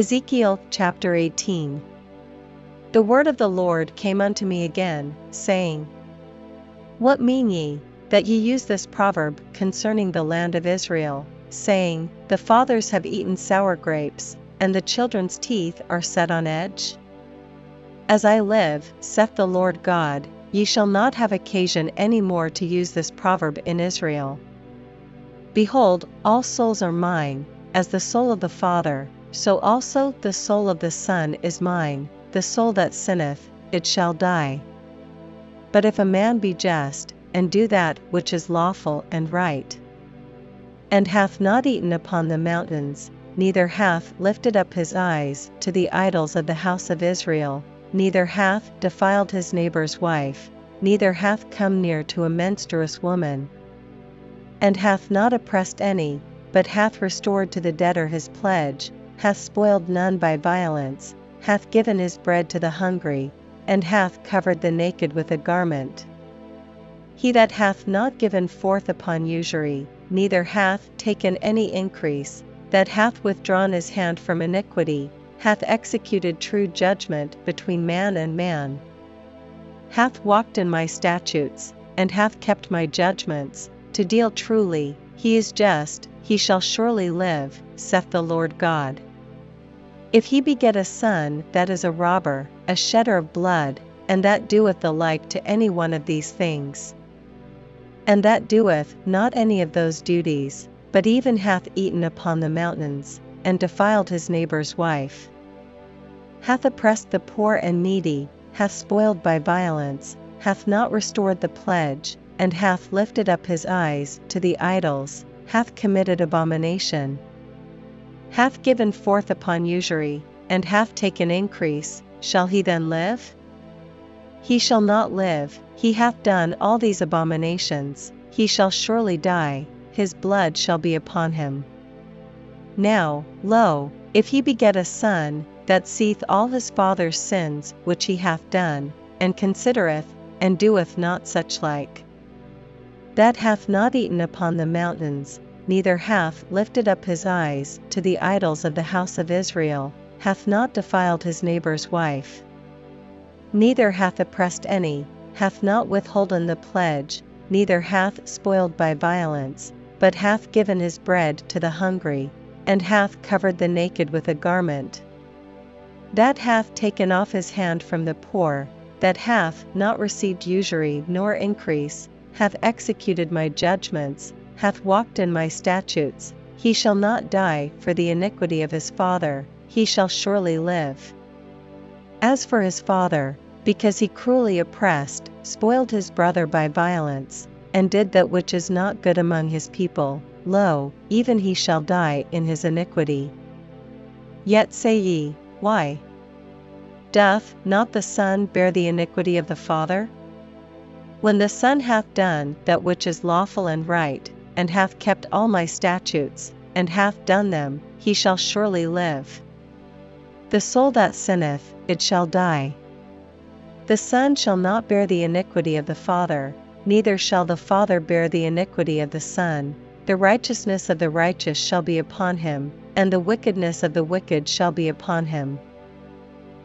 Ezekiel chapter 18 The word of the Lord came unto me again, saying, What mean ye, that ye use this proverb concerning the land of Israel, saying, The fathers have eaten sour grapes, and the children's teeth are set on edge? As I live, saith the Lord God, ye shall not have occasion any more to use this proverb in Israel. Behold, all souls are mine, as the soul of the Father, so also the soul of the Son is mine, the soul that sinneth, it shall die. But if a man be just, and do that which is lawful and right, and hath not eaten upon the mountains, neither hath lifted up his eyes to the idols of the house of Israel, neither hath defiled his neighbor's wife, neither hath come near to a menstruous woman, and hath not oppressed any, but hath restored to the debtor his pledge, hath spoiled none by violence, hath given his bread to the hungry, and hath covered the naked with a garment. He that hath not given forth upon usury, neither hath taken any increase, that hath withdrawn his hand from iniquity, hath executed true judgment between man and man, hath walked in my statutes, and hath kept my judgments, to deal truly, he is just, he shall surely live, saith the Lord God. If he beget a son that is a robber, a shedder of blood, and that doeth the like to any one of these things, and that doeth not any of those duties, but even hath eaten upon the mountains, and defiled his neighbor's wife, hath oppressed the poor and needy, hath spoiled by violence, hath not restored the pledge, and hath lifted up his eyes to the idols, hath committed abomination hath given forth upon usury, and hath taken increase, shall he then live? He shall not live, he hath done all these abominations, he shall surely die, his blood shall be upon him. Now, lo, if he beget a son, that seeth all his father's sins which he hath done, and considereth, and doeth not such like, that hath not eaten upon the mountains, neither hath lifted up his eyes to the idols of the house of Israel, hath not defiled his neighbor's wife, neither hath oppressed any, hath not withholden the pledge, neither hath spoiled by violence, but hath given his bread to the hungry, and hath covered the naked with a garment. That hath taken off his hand from the poor, that hath not received usury nor increase, hath executed my judgments, hath walked in my statutes, he shall not die for the iniquity of his father, he shall surely live. As for his father, because he cruelly oppressed, spoiled his brother by violence, and did that which is not good among his people, lo, even he shall die in his iniquity. Yet say ye, Why? Doth not the Son bear the iniquity of the Father? When the Son hath done that which is lawful and right, and hath kept all my statutes, and hath done them, he shall surely live. The soul that sinneth, it shall die. The Son shall not bear the iniquity of the Father, neither shall the Father bear the iniquity of the Son. The righteousness of the righteous shall be upon him, and the wickedness of the wicked shall be upon him.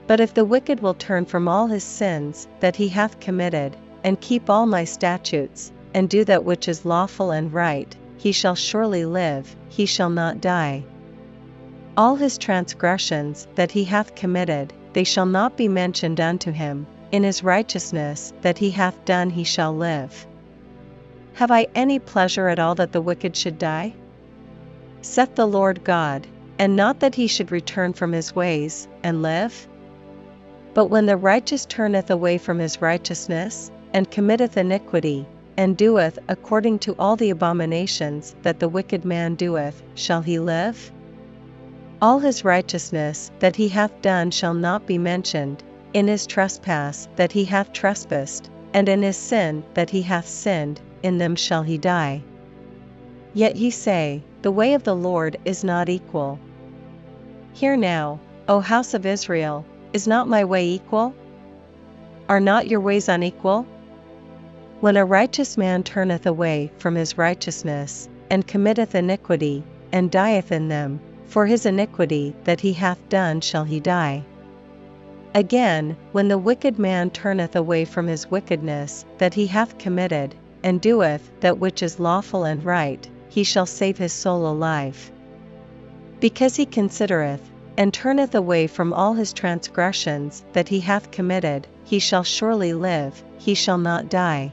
But if the wicked will turn from all his sins that he hath committed, and keep all my statutes, and do that which is lawful and right, he shall surely live, he shall not die. All his transgressions that he hath committed, they shall not be mentioned unto him, in his righteousness that he hath done he shall live. Have I any pleasure at all that the wicked should die? Saith the Lord God, and not that he should return from his ways, and live? But when the righteous turneth away from his righteousness, and committeth iniquity, and doeth according to all the abominations that the wicked man doeth, shall he live? All his righteousness that he hath done shall not be mentioned, in his trespass that he hath trespassed, and in his sin that he hath sinned, in them shall he die. Yet ye say, The way of the Lord is not equal. Hear now, O house of Israel, is not my way equal? Are not your ways unequal? When a righteous man turneth away from his righteousness, and committeth iniquity, and dieth in them, for his iniquity that he hath done shall he die. Again, when the wicked man turneth away from his wickedness that he hath committed, and doeth that which is lawful and right, he shall save his soul alive. Because he considereth, and turneth away from all his transgressions that he hath committed, he shall surely live, he shall not die.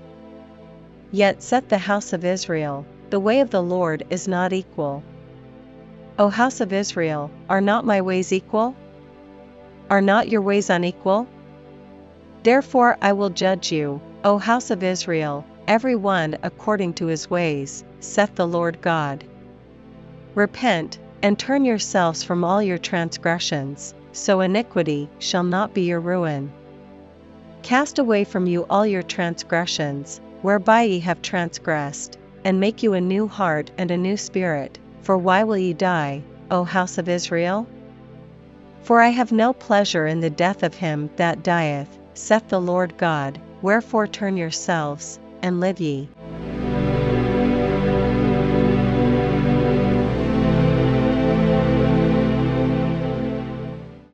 Yet saith the house of Israel, The way of the Lord is not equal. O house of Israel, are not my ways equal? Are not your ways unequal? Therefore I will judge you, O house of Israel, every one according to his ways, saith the Lord God. Repent, and turn yourselves from all your transgressions, so iniquity shall not be your ruin. Cast away from you all your transgressions, whereby ye have transgressed, and make you a new heart and a new spirit, for why will ye die, O house of Israel? For I have no pleasure in the death of him that dieth, saith the Lord God, wherefore turn yourselves, and live ye.